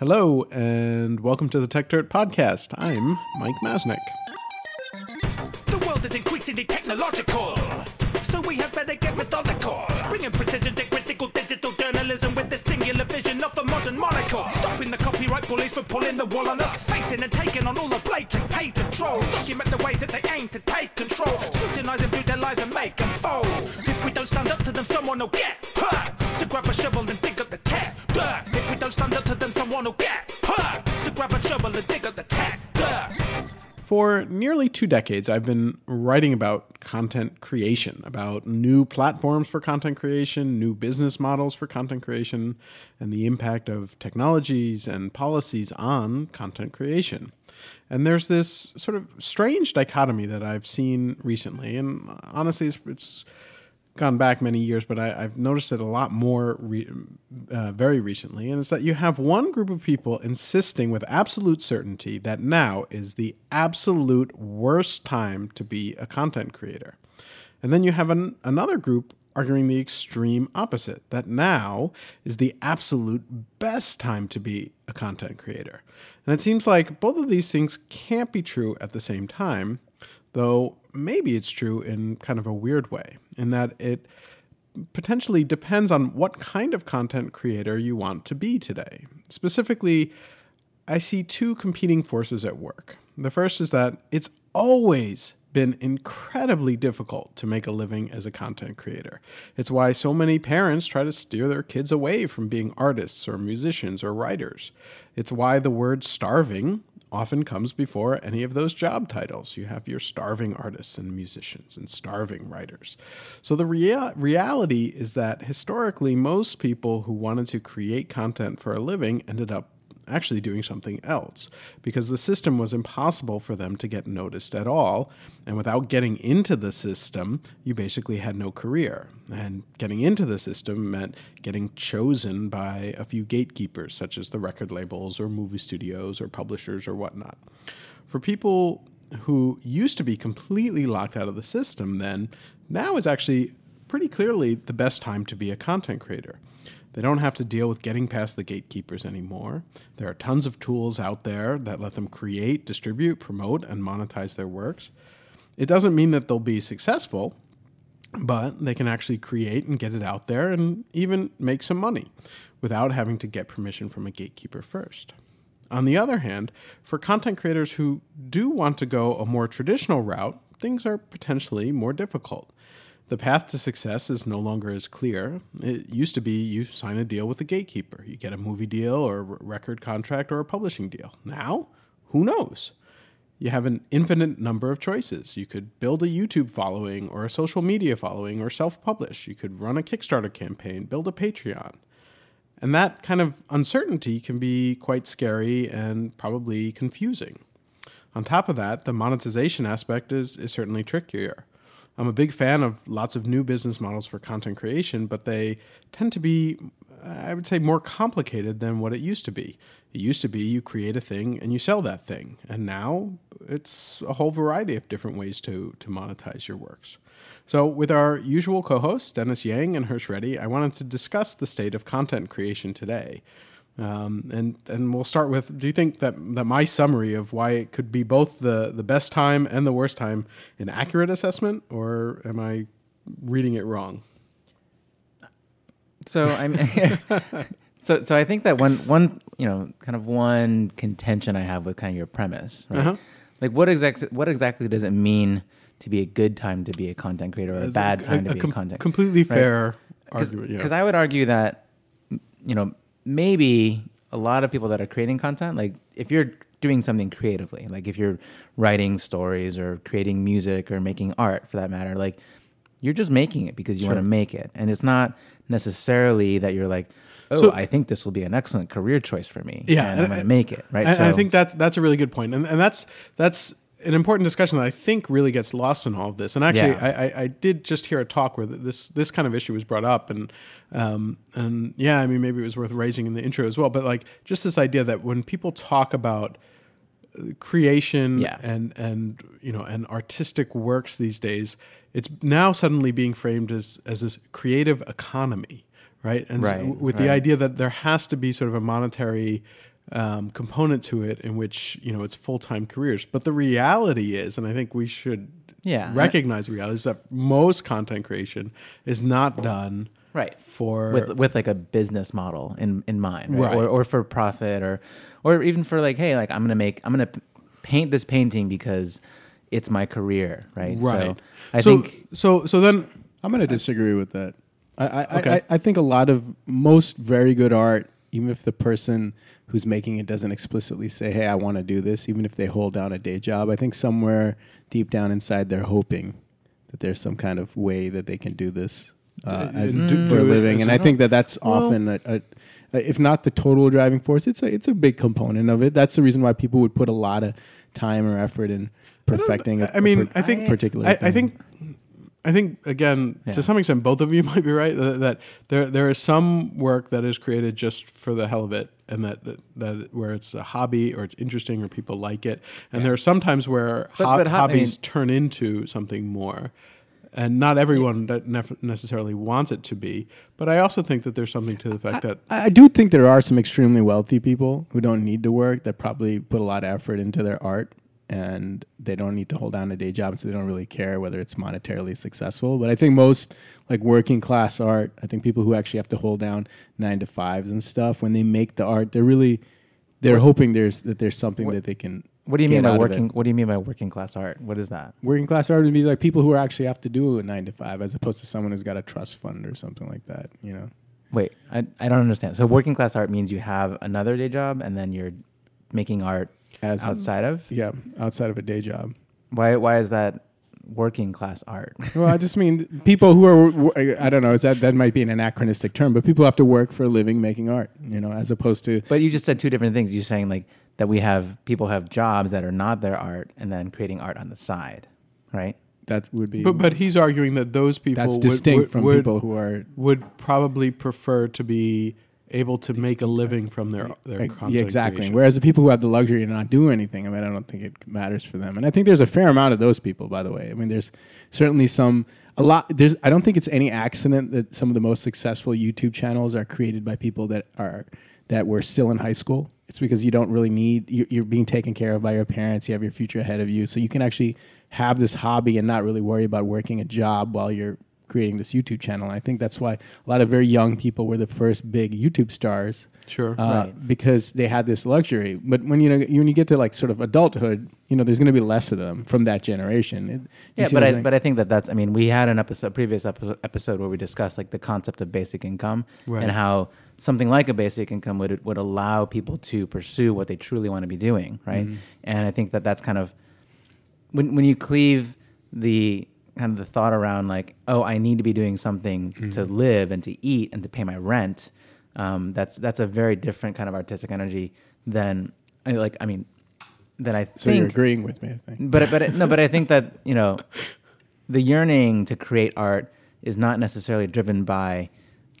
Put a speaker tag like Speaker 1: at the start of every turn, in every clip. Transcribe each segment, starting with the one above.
Speaker 1: Hello, and welcome to the Tech Podcast. I'm Mike Masnick.
Speaker 2: The world is increasingly technological, so we better get methodical. Bringing precision to critical digital journalism with the singular vision of modern monocle. Bullies from pulling the wool on us. Facing and taking on all the blatant patent trolls. Document the ways that they aim to take control. Scrutinize and lies and make them fold. If we don't stand up to them, someone will get hurt. To grab a shovel and dig up the dirt. If we don't stand up to them, someone will get hurt. To grab a shovel and dig up the dirt.
Speaker 1: For nearly two decades, I've been writing about content creation, about new platforms for content creation, new business models for content creation, and the impact of technologies and policies on content creation. And there's this sort of strange dichotomy that I've seen recently, and honestly, it's, it's gone back many years, but I, have noticed it a lot more re, uh, very recently. And it's that you have one group of people insisting with absolute certainty that now is the absolute worst time to be a content creator. And then you have an, another group arguing the extreme opposite that now is the absolute best time to be a content creator. And it seems like both of these things can't be true at the same time, though maybe it's true in kind of a weird way, in that it potentially depends on what kind of content creator you want to be today. Specifically, I see two competing forces at work. The first is that it's always been incredibly difficult to make a living as a content creator. It's why so many parents try to steer their kids away from being artists or musicians or writers. It's why the word starving often comes before any of those job titles. You have your starving artists and musicians and starving writers. So the rea- reality is that historically, most people who wanted to create content for a living ended up actually doing something else because the system was impossible for them to get noticed at all. And without getting into the system, you basically had no career. And getting into the system meant getting chosen by a few gatekeepers, such as the record labels or movie studios or publishers or whatnot. For people who used to be completely locked out of the system, then now is actually pretty clearly the best time to be a content creator. They don't have to deal with getting past the gatekeepers anymore. There are tons of tools out there that let them create, distribute, promote, and monetize their works. It doesn't mean that they'll be successful, but they can actually create and get it out there and even make some money without having to get permission from a gatekeeper first. On the other hand, for content creators who do want to go a more traditional route, things are potentially more difficult. The path to success is no longer as clear. It used to be you sign a deal with a gatekeeper, you get a movie deal or a record contract or a publishing deal. Now, who knows? You have an infinite number of choices. You could build a YouTube following or a social media following or self publish. You could run a Kickstarter campaign, build a Patreon. And that kind of uncertainty can be quite scary and probably confusing. On top of that, the monetization aspect is, is certainly trickier. I'm a big fan of lots of new business models for content creation, but they tend to be, I would say, more complicated than what it used to be. It used to be you create a thing and you sell that thing, and now it's a whole variety of different ways to to monetize your works. So, with our usual co-hosts Dennis Yang and Hersh Reddy, I wanted to discuss the state of content creation today. Um, and and we'll start with do you think that that my summary of why it could be both the the best time and the worst time an accurate assessment or am I reading it wrong?
Speaker 3: So I'm so so I think that one one you know kind of one contention I have with kind of your premise, right? Uh-huh. Like what exactly what exactly does it mean to be a good time to be a content creator or a bad time a, to be com- a content
Speaker 1: completely fair right?
Speaker 3: argument? Because yeah. I would argue that you know maybe a lot of people that are creating content, like if you're doing something creatively, like if you're writing stories or creating music or making art for that matter, like you're just making it because you sure. want to make it. And it's not necessarily that you're like, oh, so, I think this will be an excellent career choice for me. Yeah, and, and I'm going to make it. Right.
Speaker 1: And, so, I think that's that's a really good point, and and that's that's an important discussion that I think really gets lost in all of this. And actually, yeah. I, I, I, did just hear a talk where this this kind of issue was brought up, and um, and yeah, I mean maybe it was worth raising in the intro as well. But like just this idea that when people talk about creation yeah. and and you know and artistic works these days, it's now suddenly being framed as as this creative economy, right? And
Speaker 3: right,
Speaker 1: so with
Speaker 3: right.
Speaker 1: the idea that there has to be sort of a monetary um, component to it in which you know it's full time careers. But the reality is, and I think we should
Speaker 3: Yeah.
Speaker 1: recognize the reality is that most content creation is not done
Speaker 3: right
Speaker 1: for
Speaker 3: with with like a business model in in mind, right?
Speaker 1: Right.
Speaker 3: Or or for profit, or or even for like, hey, like I'm gonna make I'm gonna p- paint this painting because it's my career, right?
Speaker 1: right.
Speaker 3: So I
Speaker 1: so,
Speaker 3: think
Speaker 1: so. So then,
Speaker 4: I'm going to disagree with that. I, I,
Speaker 1: Okay.
Speaker 4: I, I think a lot of most very good art, even if the person who's making it doesn't explicitly say, "Hey, I want to do this," even if they hold down a day job, I think somewhere deep down inside they're hoping that there's some kind of way that they can do this uh, as
Speaker 1: do-
Speaker 4: for a living. And I think that that's
Speaker 1: Well-
Speaker 4: often a, a, if not the total driving force, it's a it's a big component of it. That's the reason why people would put a lot of time or effort in perfecting. a-
Speaker 1: I mean,
Speaker 4: per-
Speaker 1: I think
Speaker 4: particular.
Speaker 1: I, I think. I think again,
Speaker 3: Yeah.
Speaker 1: to some extent, both of you might be right that, that there there is some work that is created just for the hell of it, and that that, that where it's a hobby or it's interesting or people like it, and there are sometimes where
Speaker 3: But-
Speaker 1: ho-
Speaker 3: but ho- I
Speaker 1: hobbies
Speaker 3: mean-
Speaker 1: turn into something more, and not everyone that nef- necessarily wants it to be. But I also think that there's something to the fact that
Speaker 4: I, I do think there are some extremely wealthy people who don't need to work that probably put a lot of effort into their art and they don't need to hold down a day job so they don't really care whether it's monetarily successful but i think most like working class art i think people who actually have to hold down nine to fives and stuff when they make the art they're really they're hoping there's that there's something
Speaker 3: What-
Speaker 4: that they can
Speaker 3: what do you mean by
Speaker 4: out of it.
Speaker 3: working? What do you mean by working class art? What is that?
Speaker 4: working class art would be like people who actually have to do a nine to five as opposed to someone who's got a trust fund or something like that you know
Speaker 3: Wait, I, I don't understand. So working class art means you have another day job and then you're making art
Speaker 4: as um,
Speaker 3: outside of.
Speaker 4: yeah outside of a day job
Speaker 3: Why why is that working class art?
Speaker 4: Well, I just mean people who are. I don't know. Is that that might be an anachronistic term, but people have to work for a living making art. You know, as opposed to
Speaker 3: But you just said two different things. You're saying like that we have people have jobs that are not their art and then creating art on the side, right?
Speaker 4: that would be.
Speaker 1: But but he's arguing that those people
Speaker 4: that's
Speaker 1: would-
Speaker 4: distinct
Speaker 1: would-
Speaker 4: from
Speaker 1: would-
Speaker 4: people who are.
Speaker 1: would probably prefer to be able to make a living from their their content
Speaker 4: yeah, exactly.
Speaker 1: creation.
Speaker 4: Whereas the people who have the luxury to not do anything, I mean, I don't think it matters for them. And I think there's a fair amount of those people, by the way. I mean, there's certainly some, a lot. There's, I don't think it's any accident that some of the most successful YouTube channels are created by people that are that were still in high school. It's because you don't really need. You're, you're being taken care of by your parents. You have your future ahead of you, so you can actually have this hobby and not really worry about working a job while you're creating this YouTube channel. And I think that's why a lot of very young people were the first big YouTube stars
Speaker 1: Sure.
Speaker 4: uh,
Speaker 3: Right.
Speaker 4: because they had this luxury. But when you know when you get to like sort of adulthood, you know, there's going to be less of them from that generation. It-
Speaker 3: Yeah, but I but I think that that's I mean we had an episode previous episode, episode where we discussed like the concept of basic income
Speaker 1: Right.
Speaker 3: and how something like a basic income would would allow people to pursue what they truly want to be doing, right?
Speaker 4: Mm-hmm.
Speaker 3: And I think that that's kind of when when you cleave the kind of the thought around like oh I need to be doing something
Speaker 4: Mm-hmm.
Speaker 3: to live and to eat and to pay my rent. Um, that's that's a very different kind of artistic energy than I like I mean than I
Speaker 4: so
Speaker 3: think
Speaker 4: you're agreeing with me, I think.
Speaker 3: but but no, but I think that you know, the yearning to create art is not necessarily driven by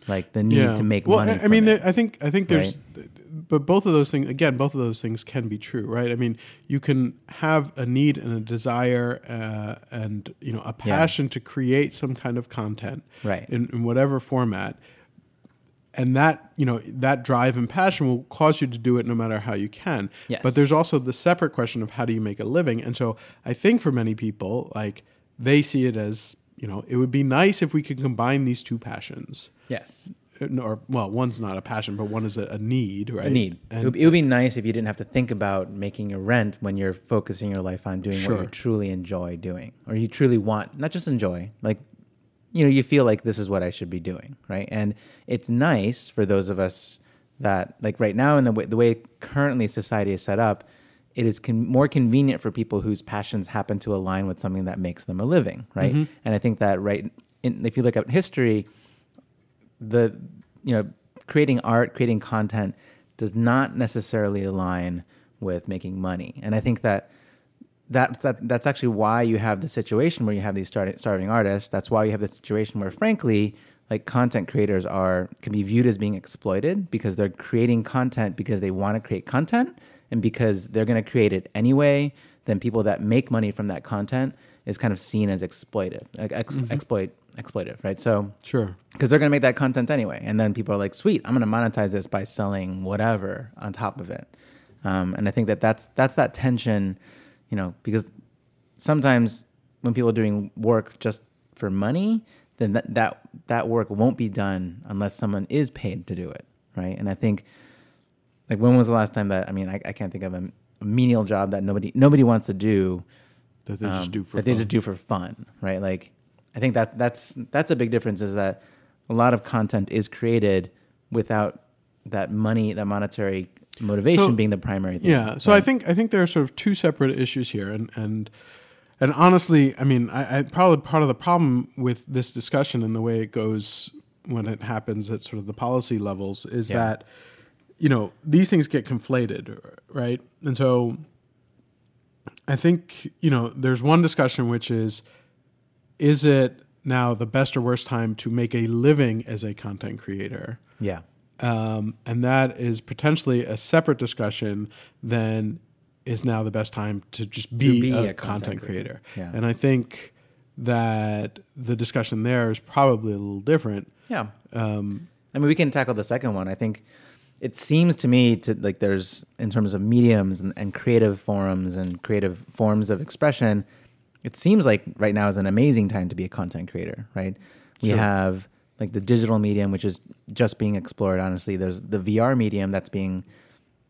Speaker 3: like the need to make
Speaker 1: well,
Speaker 3: money.
Speaker 1: I- I mean,
Speaker 3: it.
Speaker 1: I think I think there's, but both of those things again, both of those things can be true, right? I mean, you can have a need and a desire uh, and you know a
Speaker 3: Yeah.
Speaker 1: passion to create some kind of content,
Speaker 3: Right.
Speaker 1: in, in whatever format. And that you know that drive and passion will cause you to do it no matter how you can.
Speaker 3: Yes.
Speaker 1: But there's also the separate question of how do you make a living. And so I think for many people, like they see it as you know it would be nice if we could combine these two passions
Speaker 3: yes,
Speaker 1: or well, one's not a passion, but one is a, a need, right?
Speaker 3: a need. it, would, it would be nice if you didn't have to think about making your rent when you're focusing your life on doing
Speaker 1: Sure.
Speaker 3: what you truly enjoy doing, or you truly want, not just enjoy, like you know, you feel like this is what I should be doing, right? And it's nice for those of us that, like right now, in the way, the way currently society is set up, it is con- more convenient for people whose passions happen to align with something that makes them a living, right? Mm-hmm. And I think that right, in, if you look at history, the you know creating art creating content does not necessarily align with making money. And i think that that's that, that's actually why you have the situation where you have these starting, starving artists. That's why you have the situation where frankly like content creators are can be viewed as being exploited because they're creating content because they want to create content and because they're going to create it anyway then people that make money from that content is kind of seen as exploitive like ex- mm-hmm. exploit exploitive, right? So
Speaker 1: Sure.
Speaker 3: because they're going to make that content anyway, and then people are like, "Sweet, I'm going to monetize this by selling whatever on top of it." Um, and I think that that's that's that tension, you know, because sometimes when people are doing work just for money, then that that that work won't be done unless someone is paid to do it, right? And I think, like, when was the last time that I mean, I, I can't think of a, a menial job that nobody nobody wants to do
Speaker 1: That they just
Speaker 3: um,
Speaker 1: do for
Speaker 3: that they just do for fun, right? Like, I think that that's that's a big difference. Is that a lot of content is created without that money, that monetary motivation
Speaker 1: So-
Speaker 3: being the primary thing.
Speaker 1: Yeah. So I think I think there are sort of two separate issues here, and and and honestly, I mean, I, I probably part of the problem with this discussion and the way it goes when it happens at sort of the policy levels is
Speaker 3: Yeah.
Speaker 1: that you know these things get conflated, right? And so I think you know there's one discussion which is is it now the best or worst time to make a living as a content creator?
Speaker 3: yeah,
Speaker 1: um, and that is potentially a separate discussion than is now the best time to just be,
Speaker 3: be
Speaker 1: a,
Speaker 3: a content
Speaker 1: content
Speaker 3: creator.
Speaker 1: creator.
Speaker 3: Yeah.
Speaker 1: And I think that the discussion there is probably a little different.
Speaker 3: yeah.
Speaker 1: Um,
Speaker 3: I mean, we can tackle the second one. I think it seems to me to like there's in terms of mediums and, and creative forums and creative forms of expression. It seems like right now is an amazing time to be a content creator, right? We
Speaker 1: Sure.
Speaker 3: have like the digital medium, which is just being explored. Honestly, there's the VR medium that's being,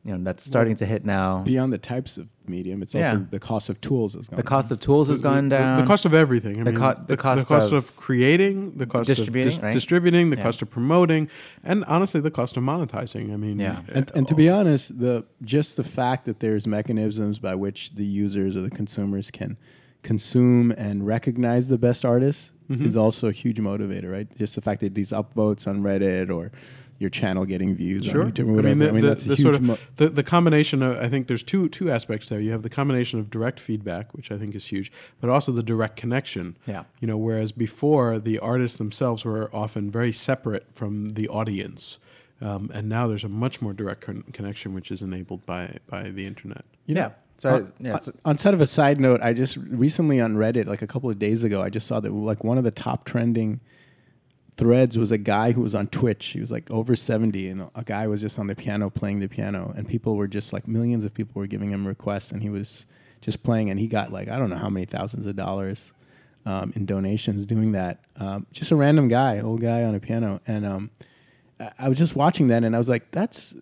Speaker 3: you know, that's starting to hit now.
Speaker 4: Beyond the types of medium, it's
Speaker 3: Yeah.
Speaker 4: also the cost of tools is going.
Speaker 3: The cost of tools has gone
Speaker 1: the,
Speaker 3: down.
Speaker 1: The cost of everything. I
Speaker 3: The
Speaker 1: mean,
Speaker 3: co- the cost
Speaker 1: of,
Speaker 3: of
Speaker 1: creating, the cost
Speaker 3: distributing,
Speaker 1: of dis-
Speaker 3: right?
Speaker 1: distributing, the
Speaker 3: Yeah.
Speaker 1: cost of promoting, and honestly, the cost of monetizing. I mean,
Speaker 3: Yeah.
Speaker 4: and, and to be honest, the just the fact that there's mechanisms by which the users or the consumers can consume and recognize the best artists
Speaker 1: Mm-hmm.
Speaker 4: is also a huge motivator, right? Just the fact that these upvotes on Reddit or your channel getting views
Speaker 1: Sure.
Speaker 4: YouTube or whatever. I mean,
Speaker 1: the,
Speaker 4: that's a
Speaker 1: the
Speaker 4: huge.
Speaker 1: sort of
Speaker 4: mo-
Speaker 1: the, the combination of I think there's two two aspects there. You have the combination of direct feedback, which I think is huge, but also the direct connection.
Speaker 3: Yeah.
Speaker 1: You know, whereas before the artists themselves were often very separate from the audience, um, and now there's a much more direct con- connection, which is enabled by by the internet.
Speaker 4: you
Speaker 3: yeah.
Speaker 4: know,
Speaker 3: So
Speaker 4: on,
Speaker 3: yeah,
Speaker 4: on sort of a side note, I just recently on Reddit, like a couple of days ago, I just saw that like one of the top trending threads was a guy who was on Twitch. He was like over 70 and a guy was just on the piano playing the piano and people were just like millions of people were giving him requests and he was just playing and he got like I don't know how many thousands of dollars um, in donations doing that. Um, just a random guy, old guy on a piano and um, I was just watching that and I was like that's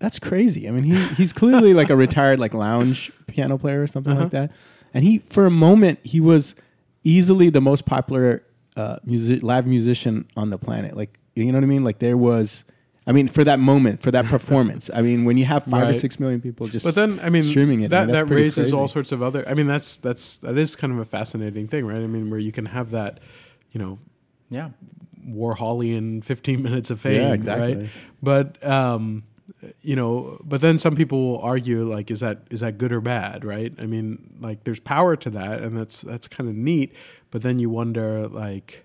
Speaker 4: that's crazy. I mean, he he's clearly like a retired like lounge piano player or something like that. And he for a moment he was easily the most popular uh, music live musician on the planet. Like you know what I mean? Like there was I mean, for that moment, for that performance. I mean, when you have five or six million people just
Speaker 1: But then, I mean,
Speaker 4: streaming it, I
Speaker 1: that
Speaker 4: mean,
Speaker 1: that raises
Speaker 4: crazy.
Speaker 1: all sorts of other. I mean, that's that's that is kind of a fascinating thing, right? I mean, where you can have that, you know,
Speaker 3: yeah.
Speaker 1: Warholian 15 minutes of fame,
Speaker 4: Yeah, exactly.
Speaker 1: right? But um, you know, but then some people will argue like, is that is that good or bad, right? I mean, like, there's power to that, and that's that's kind of neat. But then you wonder, like,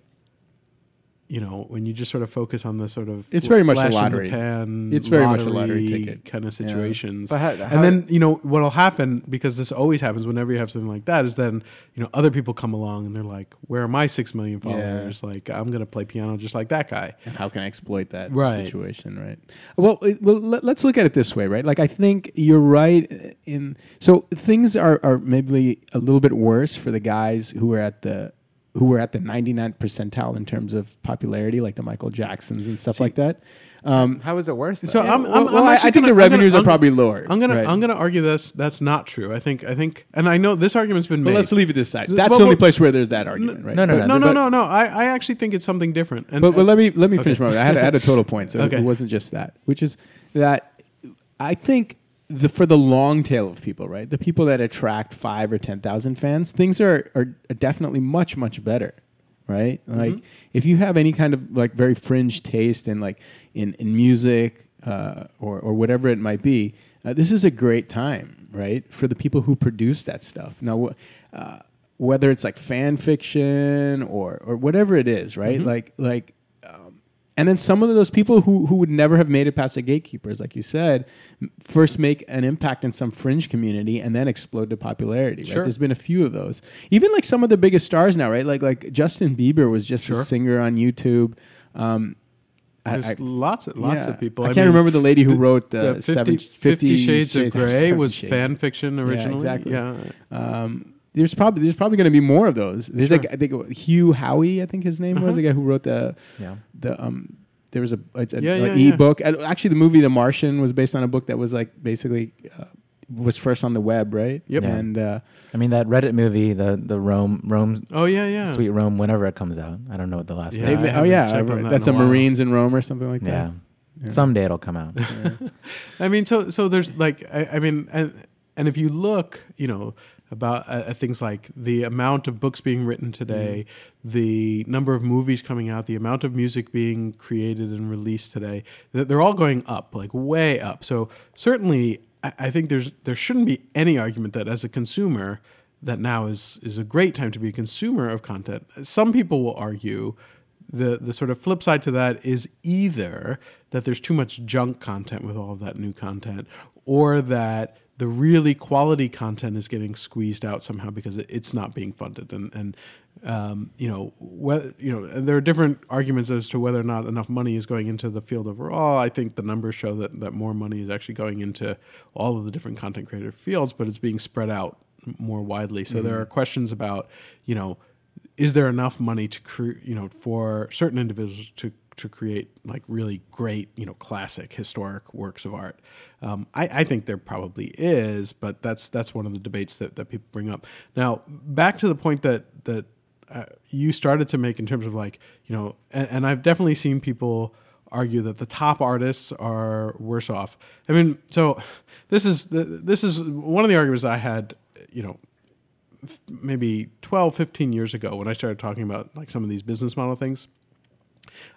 Speaker 1: you know, when you just sort of focus on the sort of
Speaker 4: It's very much a lottery.
Speaker 1: pan,
Speaker 4: It's very much a lottery ticket.
Speaker 1: kind of
Speaker 4: Yeah.
Speaker 1: situations.
Speaker 3: But how- how-
Speaker 1: and then you know what'll happen because this always happens whenever you have something like that is then you know other people come along and they're like, where are my six million
Speaker 4: Yeah.
Speaker 1: followers? Like, I'm gonna play piano just like that guy.
Speaker 4: And how can I exploit that
Speaker 1: Right.
Speaker 4: situation, right? Well, it- well, let, us look at it this way, right? Like, I think you're right in. So things are are maybe a little bit worse for the guys who are at the who were at the 99th percentile in terms of popularity, like the Michael Jacksons and stuff like that. Um,
Speaker 3: How is it worse?
Speaker 1: So
Speaker 3: though?
Speaker 1: I'm,
Speaker 4: well,
Speaker 1: I'm,
Speaker 4: well,
Speaker 1: I'm
Speaker 4: I- I think
Speaker 1: gonna-
Speaker 4: the
Speaker 1: I'm gonna-
Speaker 4: revenues are
Speaker 1: I'm-
Speaker 4: probably lower,
Speaker 1: I'm gonna
Speaker 4: right.
Speaker 1: I'm gonna argue that's that's not true. I think I think, and I know this argument's been
Speaker 4: but
Speaker 1: made.
Speaker 4: let's leave it this side.
Speaker 1: Well,
Speaker 4: That's the only
Speaker 1: well,
Speaker 4: place where there's that argument, right?
Speaker 3: no, no,
Speaker 4: But-
Speaker 1: no, no,
Speaker 4: but-
Speaker 1: no, no. I, I actually think it's something different. And,
Speaker 4: But, but let me let me
Speaker 1: Okay.
Speaker 4: finish my. I had I had a total point, so
Speaker 1: Okay.
Speaker 4: it wasn't just that. Which is that I think the for the long tail of people, right, the people that attract five or ten thousand fans, things are are definitely much much better, right? Like if you have any kind of like very fringe taste in like in in music uh, or or whatever it might be, uh, this is a great time, right, for the people who produce that stuff. Now. Uh, whether it's like fan fiction or or whatever it is, right? Like like and then some of those people who who would never have made it past the gatekeepers, like you said, first make an impact in some fringe community and then explode to popularity. Right?
Speaker 1: Sure.
Speaker 4: There's been a few of those. Even like some of the biggest stars now, right? Like like Justin Bieber was just
Speaker 1: Sure.
Speaker 4: a singer on YouTube. Um,
Speaker 1: There's
Speaker 4: I-
Speaker 1: lots, lots
Speaker 4: yeah.
Speaker 1: of people.
Speaker 4: I,
Speaker 1: I
Speaker 4: can't
Speaker 1: mean,
Speaker 4: remember the lady who wrote
Speaker 1: the
Speaker 4: the,
Speaker 1: 50,
Speaker 4: seven,
Speaker 1: 50 Shades of Grey was
Speaker 4: Shades.
Speaker 1: fan fiction originally.
Speaker 4: Yeah, exactly.
Speaker 1: Yeah.
Speaker 4: Um, there's probably there's probably going to be more of those. There's
Speaker 1: Sure.
Speaker 4: like I think Hugh Howey, I think his name was
Speaker 1: Uh-huh.
Speaker 4: the guy who wrote the
Speaker 3: Yeah.
Speaker 4: the um. There was a it's a,
Speaker 1: Yeah,
Speaker 4: a
Speaker 1: yeah, yeah.
Speaker 4: ebook. And Actually, the movie The Martian was based on a book that was like basically uh, was first on the web, right?
Speaker 1: Yep.
Speaker 3: Yeah.
Speaker 4: And uh,
Speaker 3: I mean that Reddit movie, the the Rome Rome
Speaker 1: Oh yeah, yeah.
Speaker 3: Sweet Rome, whenever it comes out. I don't know what the last
Speaker 1: Yeah,
Speaker 3: name
Speaker 4: they-
Speaker 1: I
Speaker 3: is.
Speaker 4: oh yeah,
Speaker 1: checked that
Speaker 4: that's a
Speaker 1: a while.
Speaker 4: Marines in Rome or something like
Speaker 3: Yeah.
Speaker 4: that. Yeah.
Speaker 3: Someday it'll come out.
Speaker 1: I mean, so so there's like I, I mean, and and if you look, you know, about uh, things like the amount of books being written today, the number of movies coming out, the amount of music being created and released today, th- they're all going up, like way up. So certainly, I, I think there's there shouldn't be any argument that as a consumer. That now is is a great time to be a consumer of content. Some people will argue the the sort of flip side to that is either that there's too much junk content with all of that new content, or that the really quality content is getting squeezed out somehow because it, it's not being funded. And and um, you know whether, you know and there are different arguments as to whether or not enough money is going into the field overall. I think the numbers show that that more money is actually going into all of the different content creator fields, but it's being spread out more widely. So there are questions about you know is there enough money to cre- you know for certain individuals to to create like really great you know classic historic works of art. Um, I, I think there probably is but that's that's one of the debates that, that people bring up. Now back to the point that that uh, you started to make in terms of like you know and, and i've definitely seen people argue that the top artists are worse off. I mean so this is the, this is one of the arguments i had you know maybe 12 15 years ago when i started talking about like some of these business model things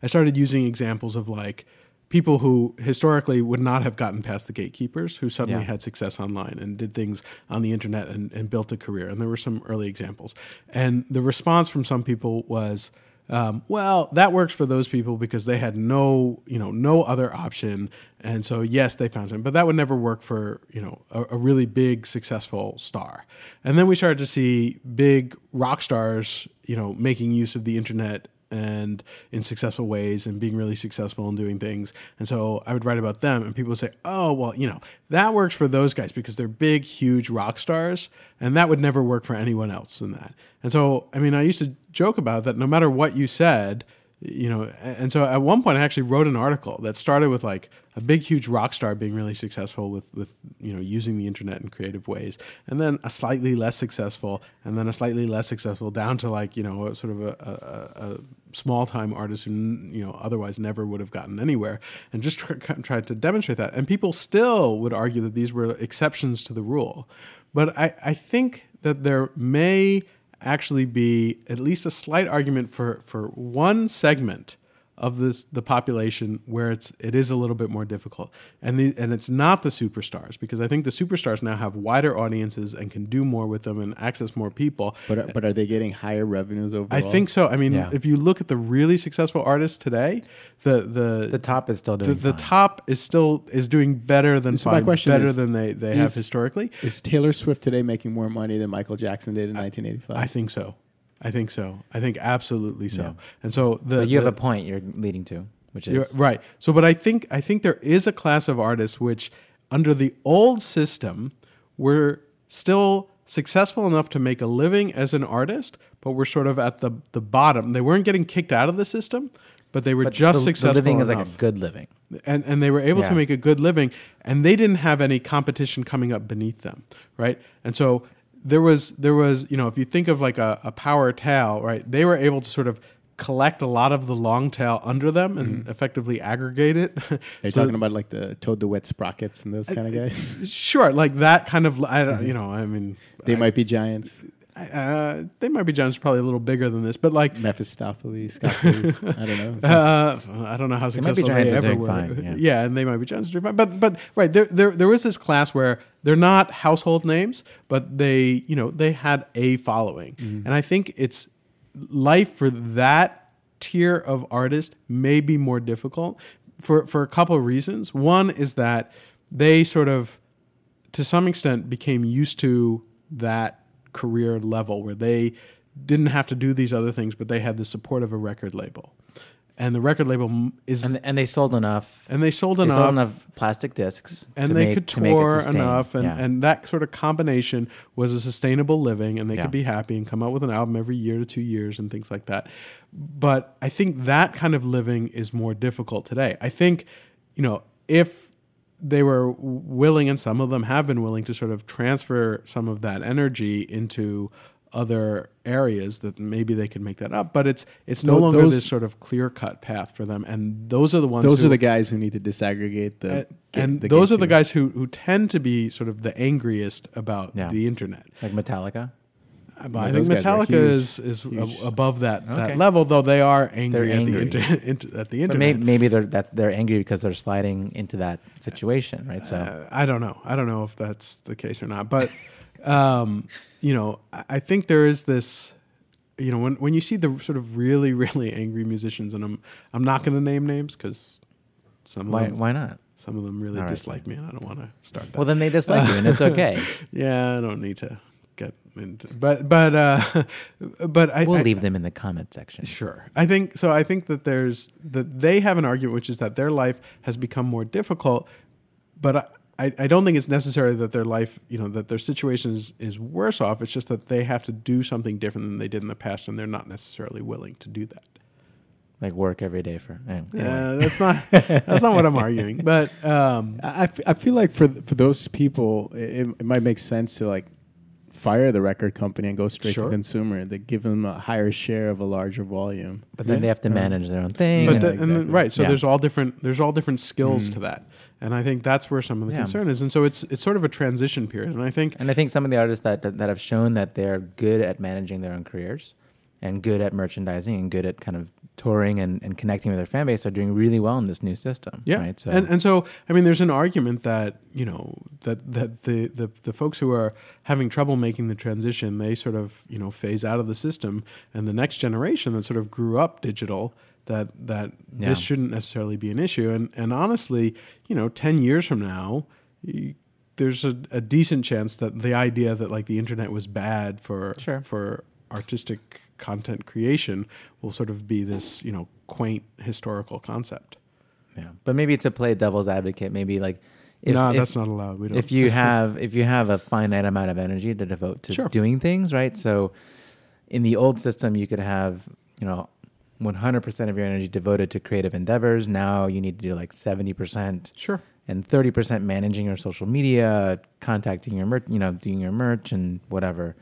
Speaker 1: i started using examples of like people who historically would not have gotten past the gatekeepers who suddenly
Speaker 3: Yeah.
Speaker 1: had success online and did things on the internet and, and built a career and there were some early examples. And the response from some people was um, well that works for those people because they had no you know no other option and so yes they found something. But that would never work for you know a, a really big successful star. And then we started to see big rock stars you know making use of the internet and in successful ways and being really successful and doing things. And so I would write about them and people would say, "Oh, well, you know, that works for those guys because they're big, huge rock stars, and that would never work for anyone else than that." And so, I mean, I used to joke about that no matter what you said, you know, and so at one point I actually wrote an article that started with like a big huge rock star being really successful with with you know using the internet in creative ways and then a slightly less successful and then a slightly less successful down to like you know a, sort of a, a, a, a small time artist who you know otherwise never would have gotten anywhere and just tr- tried to demonstrate that. And people still would argue that these were exceptions to the rule. But I, I think that there may actually be at least a slight argument for for one segment of this the population where it's it is a little bit more difficult and the and it's not the superstars because I think the superstars now have wider audiences and can do more with them and access more people
Speaker 4: But but are they getting higher revenues overall?
Speaker 1: I think so I mean
Speaker 3: Yeah.
Speaker 1: if you look at the really successful artists today the the
Speaker 3: The top is still doing
Speaker 1: the
Speaker 3: fine.
Speaker 1: top is still is doing better than
Speaker 4: So my question
Speaker 1: better
Speaker 4: is-
Speaker 1: than they, they have historically
Speaker 4: Is Taylor Swift today making more money than Michael Jackson did in 1985?
Speaker 1: I think so I think so I think absolutely so
Speaker 3: Yeah.
Speaker 1: and so the
Speaker 3: But you have a point you're leading to, which is
Speaker 1: right. So, but I think I think there is a class of artists which, under the old system, were still successful enough to make a living as an artist, but were sort of at the the bottom. They weren't getting kicked out of the system, but they were
Speaker 3: but
Speaker 1: just
Speaker 3: the,
Speaker 1: successful
Speaker 3: the living is like a good living.
Speaker 1: and and they were able
Speaker 3: Yeah.
Speaker 1: to make a good living and they didn't have any competition coming up beneath them right and so there was there was you know if you think of like a, a power tail right they were able to sort of collect a lot of the long tail under them and mm-hmm. effectively aggregate it
Speaker 4: Are you
Speaker 1: So-
Speaker 4: talking about like the Toad the Wet Sprockets and those kind of guys?
Speaker 1: sure like that kind of i don't mm-hmm. you know i mean
Speaker 4: They
Speaker 1: I-
Speaker 4: might be giants.
Speaker 1: Uh, they might be giants probably a little bigger than this but like
Speaker 4: Mephistopheles, Scopolis. I don't know.
Speaker 1: Uh, I don't know how successful they,
Speaker 3: giants that's
Speaker 1: ever were.
Speaker 3: fine, yeah.
Speaker 1: and they might be giants doing fine. But but right there there there was this class where they're not household names, but they you know they had a following,
Speaker 3: Mm-hmm.
Speaker 1: and I think it's life for that tier of artist may be more difficult for for a couple of reasons. One is that they sort of to some extent became used to that career level where they didn't have to do these other things, but they had the support of a record label. And the record label is
Speaker 3: And and they sold enough.
Speaker 1: and they sold
Speaker 3: They
Speaker 1: enough,
Speaker 3: sold enough plastic discs,
Speaker 1: and
Speaker 3: to
Speaker 1: they
Speaker 3: make-
Speaker 1: could
Speaker 3: to
Speaker 1: tour
Speaker 3: sustain.
Speaker 1: enough and,
Speaker 3: Yeah.
Speaker 1: and that sort of combination was a sustainable living and they
Speaker 3: Yeah.
Speaker 1: could be happy and come out with an album every year to two years and things like that but i think that kind of living is more difficult today i think you know if they were willing and some of them have been willing to sort of transfer some of that energy into other areas that maybe they could make that up but it's it's no
Speaker 4: Tho-
Speaker 1: longer
Speaker 4: those-
Speaker 1: this sort of clear cut path for them and those are the ones
Speaker 4: Those
Speaker 1: who,
Speaker 4: are the guys who need to disaggregate the.
Speaker 1: and,
Speaker 4: ga-
Speaker 1: and
Speaker 4: the
Speaker 1: those are the guys who who tend to be sort of the angriest about
Speaker 3: Yeah.
Speaker 1: the internet.
Speaker 3: like Metallica.
Speaker 1: I think
Speaker 4: those guys are
Speaker 1: Metallica is is
Speaker 4: huge.
Speaker 1: above that
Speaker 3: Okay.
Speaker 1: that level, though they are angry,
Speaker 3: They're
Speaker 1: at
Speaker 3: angry.
Speaker 1: the inter- inter- at the
Speaker 3: But
Speaker 1: internet.
Speaker 3: maybe, maybe they're that's they're angry because they're sliding into that situation, right? So
Speaker 1: Uh, I don't know. I don't know if that's the case or not. But um, you know, I I think there is this. You know, when when you see the sort of really really angry musicians, and I'm I'm not going to name names because some of
Speaker 3: why
Speaker 1: them
Speaker 3: why not?
Speaker 1: some of them really
Speaker 3: All right.
Speaker 1: dislike me, and I don't want to start that.
Speaker 3: Well, then they dislike you, and it's okay.
Speaker 1: yeah, I don't need to get into. But but uh, but I
Speaker 3: We'll
Speaker 1: I-
Speaker 3: leave them in the comment section.
Speaker 1: Sure. I think so. I think that there's that they have an argument, which is that their life has become more difficult, but I, I, I don't think it's necessary that their life, you know, that their situation is, is worse off. It's just that they have to do something different than they did in the past, and they're not necessarily willing to do that.
Speaker 3: Like work every day for. Anyway.
Speaker 1: Yeah, that's not that's not what I'm arguing. But um,
Speaker 4: I, I f- I feel like for for those people, it, it might make sense to like fire the record company and go straight
Speaker 1: Sure.
Speaker 4: to consumer. They give them a higher share of a larger volume.
Speaker 3: But then
Speaker 1: Yeah.
Speaker 3: they have to manage their own thing.
Speaker 1: but
Speaker 3: and-
Speaker 1: the, and then-
Speaker 4: exactly.
Speaker 1: right, so
Speaker 3: Yeah.
Speaker 1: there's all different there's all different skills hmm. to that, and I think that's where some of the
Speaker 3: Yeah.
Speaker 1: concern is. And so it's it's sort of a transition period, and I think
Speaker 3: And I think some of the artists that, that that have shown that they're good at managing their own careers and good at merchandising and good at kind of touring and, and connecting with their fan base are doing really well in this new system.
Speaker 1: Yeah,
Speaker 3: Right. So
Speaker 1: and and so I mean, there's an argument that you know that that the, the the folks who are having trouble making the transition, they sort of you know phase out of the system, and the next generation that sort of grew up digital, that that
Speaker 3: Yeah.
Speaker 1: this shouldn't necessarily be an issue. And and honestly, you know, ten years from now. You, there's a, a decent chance that the idea that like the internet was bad for
Speaker 3: Sure.
Speaker 1: for artistic content creation will sort of be this you know quaint historical concept.
Speaker 3: yeah. But maybe it's to play devil's advocate. Maybe like if,
Speaker 1: no,
Speaker 3: if-
Speaker 1: that's not allowed. We don't.
Speaker 3: if you have if you have a finite amount of energy to devote to
Speaker 1: Sure.
Speaker 3: doing things, right? So in the old system you could have, you know, 100% of your energy devoted to creative endeavors. Now you need to do like 70%
Speaker 1: Sure.
Speaker 3: and 30% managing your social media, contacting your merch, you know, doing your merch and whatever.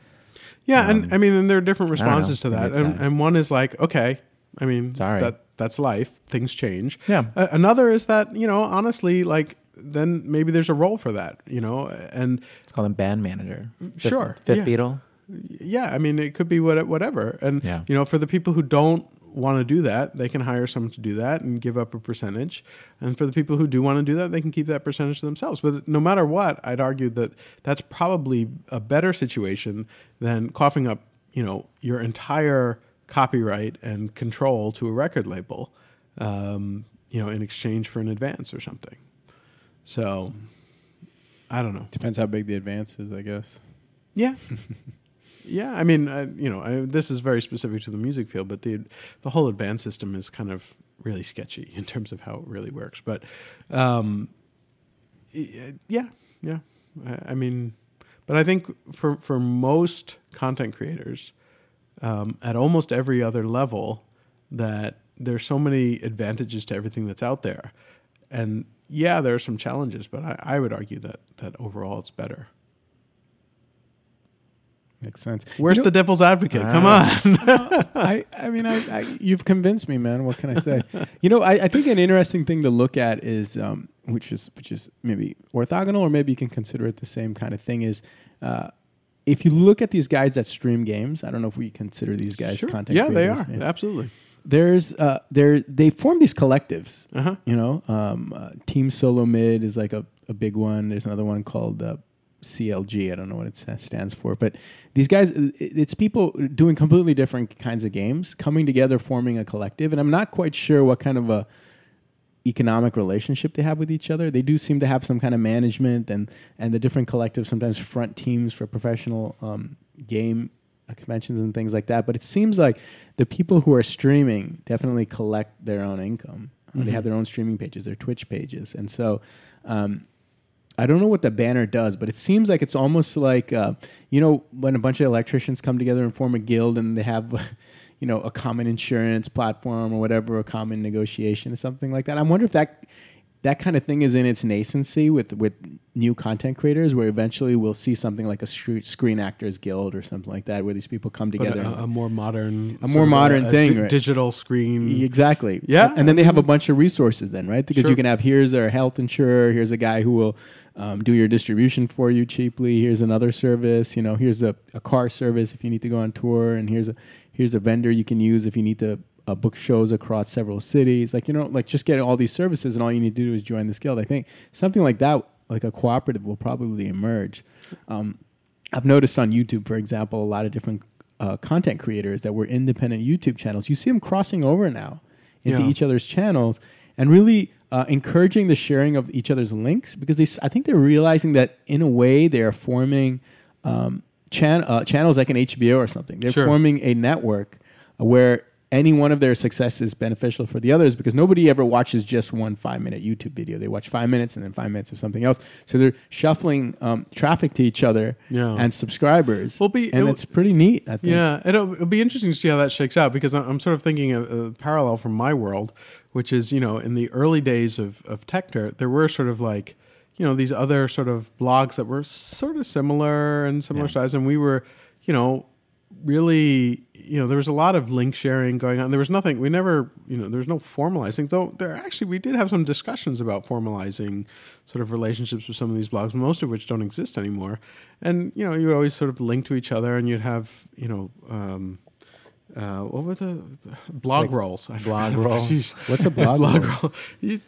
Speaker 1: Yeah,
Speaker 3: Um,
Speaker 1: and I mean, and there are different
Speaker 3: know.
Speaker 1: responses to that, and, and one is like, okay, I mean,
Speaker 3: Sorry.
Speaker 1: that that's life. Things change.
Speaker 3: Yeah.
Speaker 1: A- another is that you know, honestly, like then maybe there's a role for that, you know, and
Speaker 3: It's called a band manager. Fifth,
Speaker 1: Sure,
Speaker 3: Fifth
Speaker 1: yeah.
Speaker 3: Beatle.
Speaker 1: yeah, I mean, it could be what whatever, and
Speaker 3: Yeah.
Speaker 1: you know, for the people who don't want to do that, they can hire someone to do that and give up a percentage, and for the people who do want to do that, they can keep that percentage to themselves. But no matter what, I'd argue that that's probably a better situation than coughing up, you know, your entire copyright and control to a record label, um, you know, in exchange for an advance or something. So, I don't know.
Speaker 4: Depends how big the advance is, I guess.
Speaker 1: Yeah. yeah, I mean, I, you know, I, this is very specific to the music field, but the the whole advance system is kind of really sketchy in terms of how it really works. But um, yeah, yeah. I, I mean, but I think for for most content creators, um, at almost every other level, that there's so many advantages to everything that's out there, and yeah, there are some challenges, but I, I would argue that that overall it's better.
Speaker 4: Makes sense.
Speaker 1: Where's
Speaker 4: You know-
Speaker 1: the devil's advocate? Come
Speaker 3: Ah.
Speaker 1: on.
Speaker 4: I, I mean, I, I, you've convinced me, man. What can I say? you know, I, I think an interesting thing to look at is, um, which is, which is maybe orthogonal, or maybe you can consider it the same kind of thing. Is uh, if you look at these guys that stream games, I don't know if we consider these guys
Speaker 1: Sure.
Speaker 4: content.
Speaker 1: Yeah, they
Speaker 4: creators.
Speaker 1: are. Absolutely.
Speaker 4: There's, uh, there, they form these collectives.
Speaker 1: Uh-huh.
Speaker 4: You know, um, uh, Team Solo Mid is like a, a big one. There's another one called uh, CLG. I don't know what it stands for, but these guys, it's people doing completely different kinds of games coming together, forming a collective. And I'm not quite sure what kind of a economic relationship they have with each other. They do seem to have some kind of management, and and the different collectives sometimes front teams for professional um, game conventions and things like that. But it seems like the people who are streaming definitely collect their own income. Uh, They have their own streaming pages, their Twitch pages, and so. Um, I don't know what the banner does, but it seems like it's almost like uh, you know when a bunch of electricians come together and form a guild, and they have you know a common insurance platform or whatever, a common negotiation or something like that. I wonder if that that kind of thing is in its nascency with with new content creators, where eventually we'll see something like a Screen Actors Guild or something like that, where these people come together.
Speaker 1: a, a more modern,
Speaker 4: A more modern
Speaker 1: a
Speaker 4: thing,
Speaker 1: di-
Speaker 4: right.
Speaker 1: digital screen.
Speaker 4: Exactly.
Speaker 1: Yeah,
Speaker 4: And then they have a bunch of resources then, right? Because
Speaker 1: Sure.
Speaker 4: you can have here's a health insurer, here's a guy who will um, do your distribution for you cheaply. Here's another service. You know, here's a, a car service if you need to go on tour, and here's a here's a vendor you can use if you need to uh, book shows across several cities. Like you know, like just get all these services, and all you need to do is join this guild. I think something like that, like a cooperative, will probably emerge. Um, I've noticed on YouTube, for example, a lot of different uh, content creators that were independent YouTube channels. You see them crossing over now into
Speaker 1: Yeah.
Speaker 4: each other's channels and really uh, encouraging the sharing of each other's links because they, I think they're realizing that in a way they are forming um, chan- uh, channels like an HBO or something. They're
Speaker 1: Sure.
Speaker 4: forming a network where any one of their success is beneficial for the others because nobody ever watches just one five minute YouTube video. They watch five minutes and then five minutes of something else. So they're shuffling um, traffic to each other
Speaker 1: Yeah.
Speaker 4: and subscribers.
Speaker 1: Well, be-
Speaker 4: and
Speaker 1: it-
Speaker 4: it's pretty neat. I think.
Speaker 1: Yeah, it'll, it'll be interesting to see how that shakes out because I'm I'm sort of thinking of a parallel from my world, which is you know in the early days of of Techdirt, there were sort of like you know these other sort of blogs that were sort of similar and similar size, and we were you know really you know there was a lot of link sharing going on. There was nothing we never you know there was no formalizing though. There actually we did have some discussions about formalizing sort of relationships with some of these blogs, most of which don't exist anymore. And you know you would always sort of link to each other, and you'd have you know. Um, uh, what were the, the blog rolls? I
Speaker 3: blog rolls?
Speaker 4: What's a blog roll?
Speaker 1: roll? You-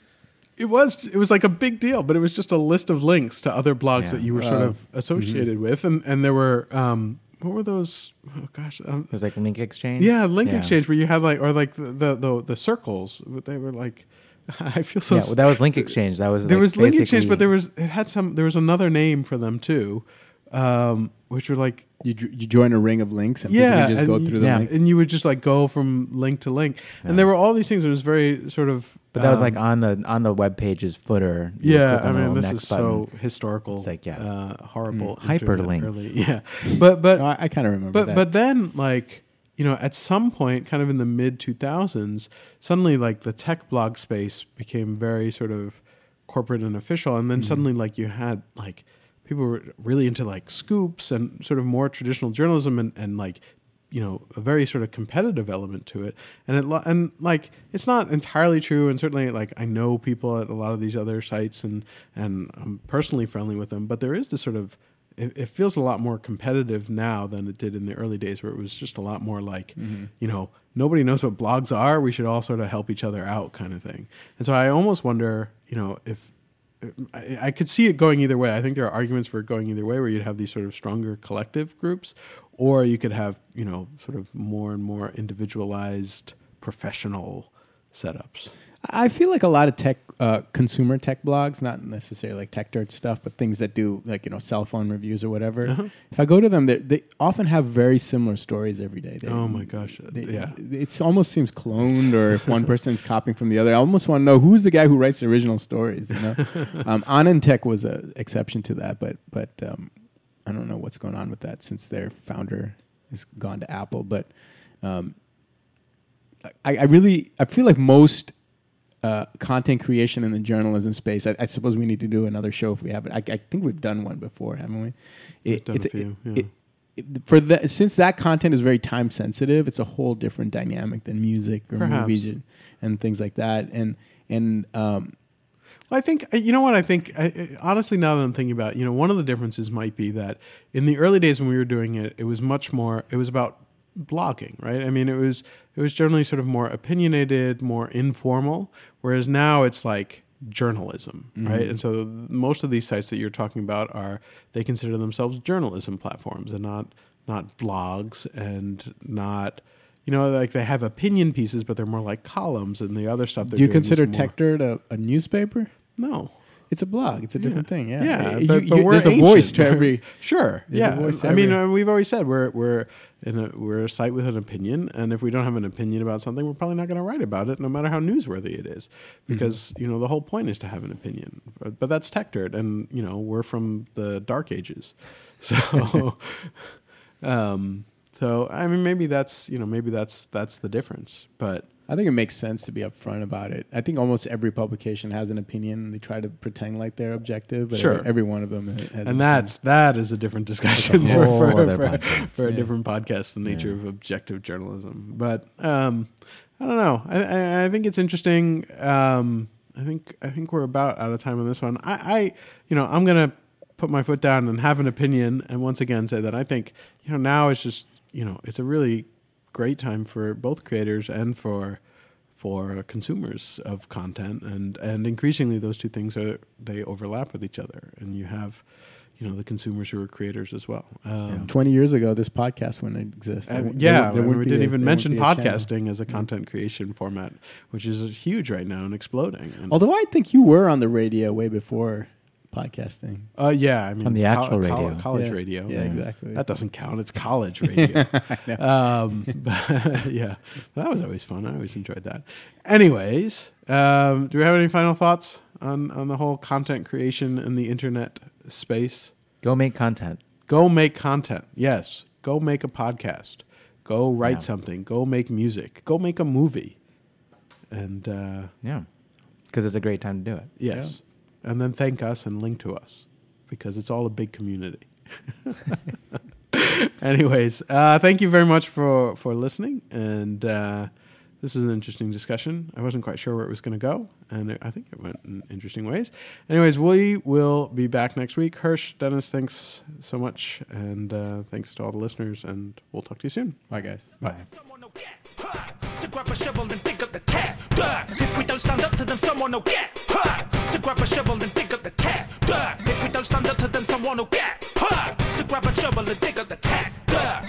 Speaker 1: it was it was like a big deal, but it was just a list of links to other blogs
Speaker 3: Yeah.
Speaker 1: that you were sort
Speaker 4: Oh.
Speaker 1: of associated with, and and there were um, what were those? Oh gosh, um,
Speaker 3: was like link exchange.
Speaker 1: yeah, link
Speaker 3: Yeah.
Speaker 1: exchange where you had like or like the the the, the circles. They were like, I feel so.
Speaker 3: yeah, well, that was link exchange. That was
Speaker 1: there
Speaker 3: like
Speaker 1: was link exchange, but there was it had some. There was another name for them too, um, which were like
Speaker 4: You, you join a ring of links and people
Speaker 1: yeah,
Speaker 4: just
Speaker 1: and
Speaker 4: go through the
Speaker 3: yeah.
Speaker 4: link.
Speaker 1: and you would just like go from link to link, and there were all these things. It was very sort of.
Speaker 3: But that was
Speaker 1: um,
Speaker 3: like on the on the web page's footer.
Speaker 1: Yeah, I mean, this is
Speaker 3: button.
Speaker 1: so historical.
Speaker 3: It's like, yeah.
Speaker 1: uh, horrible
Speaker 3: Mm, hyperlinks.
Speaker 1: early- Yeah, but but
Speaker 4: No, I, I kind of remember
Speaker 1: but
Speaker 4: that.
Speaker 1: but then like you know at some point, kind of in the mid two thousands, suddenly like the tech blog space became very sort of corporate and official, and
Speaker 3: Mm-hmm.
Speaker 1: then suddenly like you had like people were really into like scoops and sort of more traditional journalism and and like you know a very sort of competitive element to it. And it lo- and like it's not entirely true and certainly like I know people at a lot of these other sites and and I'm personally friendly with them but there is this sort of it, it feels a lot more competitive now than it did in the early days where it was just a lot more like mm-hmm. you know nobody knows what blogs are we should all sort of help each other out kind of thing. And so I almost wonder you know if I, could see it going either way. I think there are arguments for going either way, where you'd have these sort of stronger collective groups, or you could have you know sort of more and more individualized professional setups.
Speaker 4: I feel like a lot of tech, uh, consumer tech blogs, not necessarily like Techdirt stuff, but things that do like you know cell phone reviews or whatever.
Speaker 1: Uh-huh.
Speaker 4: If I go to them, they, they often have very similar stories every day. They,
Speaker 1: Oh my gosh, uh,
Speaker 4: they-
Speaker 1: yeah.
Speaker 4: It almost seems cloned, or if one person's copying from the other. I almost want to know who's the guy who writes the original stories. You know, um, AnandTech was an exception to that, but but um, I don't know what's going on with that since their founder has gone to Apple. But um, I, I really I feel like most uh, content creation in the journalism space. I, I suppose we need to do another show if we have it. I, I think we've done one before, haven't we?
Speaker 1: We've done a few, yeah.
Speaker 4: it- for the since that content is very time sensitive, it's a whole different dynamic than music or
Speaker 1: Perhaps.
Speaker 4: movies and, things like that. And and um,
Speaker 1: Well, I think uh, you know what I think. I, I- honestly, now that I'm thinking about, it, you know, one of the differences might be that in the early days when we were doing it, it was much more. It was about blogging, right? I mean, it was it was generally sort of more opinionated, more informal. Whereas now it's like journalism, right? And so most of these sites that you're talking about are they consider themselves journalism platforms and not not blogs and not you know like they have opinion pieces, but they're more like columns and the other stuff.
Speaker 4: Do you consider TechDirt a, a newspaper?
Speaker 1: No.
Speaker 4: It's a blog. It's a different thing. Yeah,
Speaker 1: Yeah, but,
Speaker 4: you-
Speaker 1: but
Speaker 4: there's a voice to every.
Speaker 1: sure.
Speaker 4: There's
Speaker 1: yeah, I mean,
Speaker 4: every-
Speaker 1: uh, we've always said we're we're in a we're a site with an opinion, and if we don't have an opinion about something, we're probably not going to write about it, no matter how newsworthy it is,
Speaker 4: Mm-hmm.
Speaker 1: because you know the whole point is to have an opinion. But, but that's Techdirt, and you know we're from the dark ages, so. um, so I mean, maybe that's you know maybe that's that's the difference, but
Speaker 4: I think it makes sense to be upfront about it. I think almost every publication has an opinion. and They try to pretend like they're objective, but
Speaker 1: Sure.
Speaker 4: every, every one of them has. an
Speaker 1: and that's that is a different discussion
Speaker 3: a
Speaker 1: for, for, for, for a different podcast the nature of objective journalism but um i don't know i i, I think it's interesting um i think i think we're about out of time on this one i i you know i'm gonna put my foot down and have an opinion and once again say that i think you know now it's just you know it's a really great time for both creators and for for consumers of content and and increasingly those two things are they overlap with each other and you have you know the consumers who are creators as well um,
Speaker 4: 20 years ago, this podcast wouldn't exist. There there
Speaker 1: yeah,
Speaker 4: wou- there
Speaker 1: we didn't
Speaker 4: a-
Speaker 1: even mention
Speaker 4: wouldn't be a channel.
Speaker 1: podcasting as a content creation format, which is huge right now and exploding. And,
Speaker 4: Although I think you were on the radio way before podcasting.
Speaker 1: uh, yeah, I mean,
Speaker 3: On the actual
Speaker 1: col-
Speaker 3: radio.
Speaker 1: college
Speaker 4: Yeah.
Speaker 1: radio.
Speaker 4: Yeah, exactly.
Speaker 1: That doesn't count. It's college radio. um, but, yeah, that was always fun. I always enjoyed that. Anyways, um, do we have any final thoughts on on the whole content creation in the internet space?
Speaker 3: Go make content.
Speaker 1: Go make content. Yes. Go make a podcast. Go write
Speaker 3: Yeah.
Speaker 1: something. Go make music. Go make a movie. And uh,
Speaker 3: Yeah, because it's a great time to do it.
Speaker 1: yes. And then thank us and link to us because it's all a big community. Anyways, uh, thank you very much for, for listening. And uh, this is an interesting discussion. I wasn't quite sure where it was going to go, and I think it went in interesting ways. Anyways, we will be back next week. Hersh, Dennis, thanks so much. And uh, thanks to all the listeners, and we'll talk to you soon.
Speaker 4: Bye, guys.
Speaker 1: Bye.
Speaker 2: Someone to grab a shovel and dig up the tap. Duh. If we don't stand up to them, someone will get huh, to grab a shovel and dig up the tap. Duh.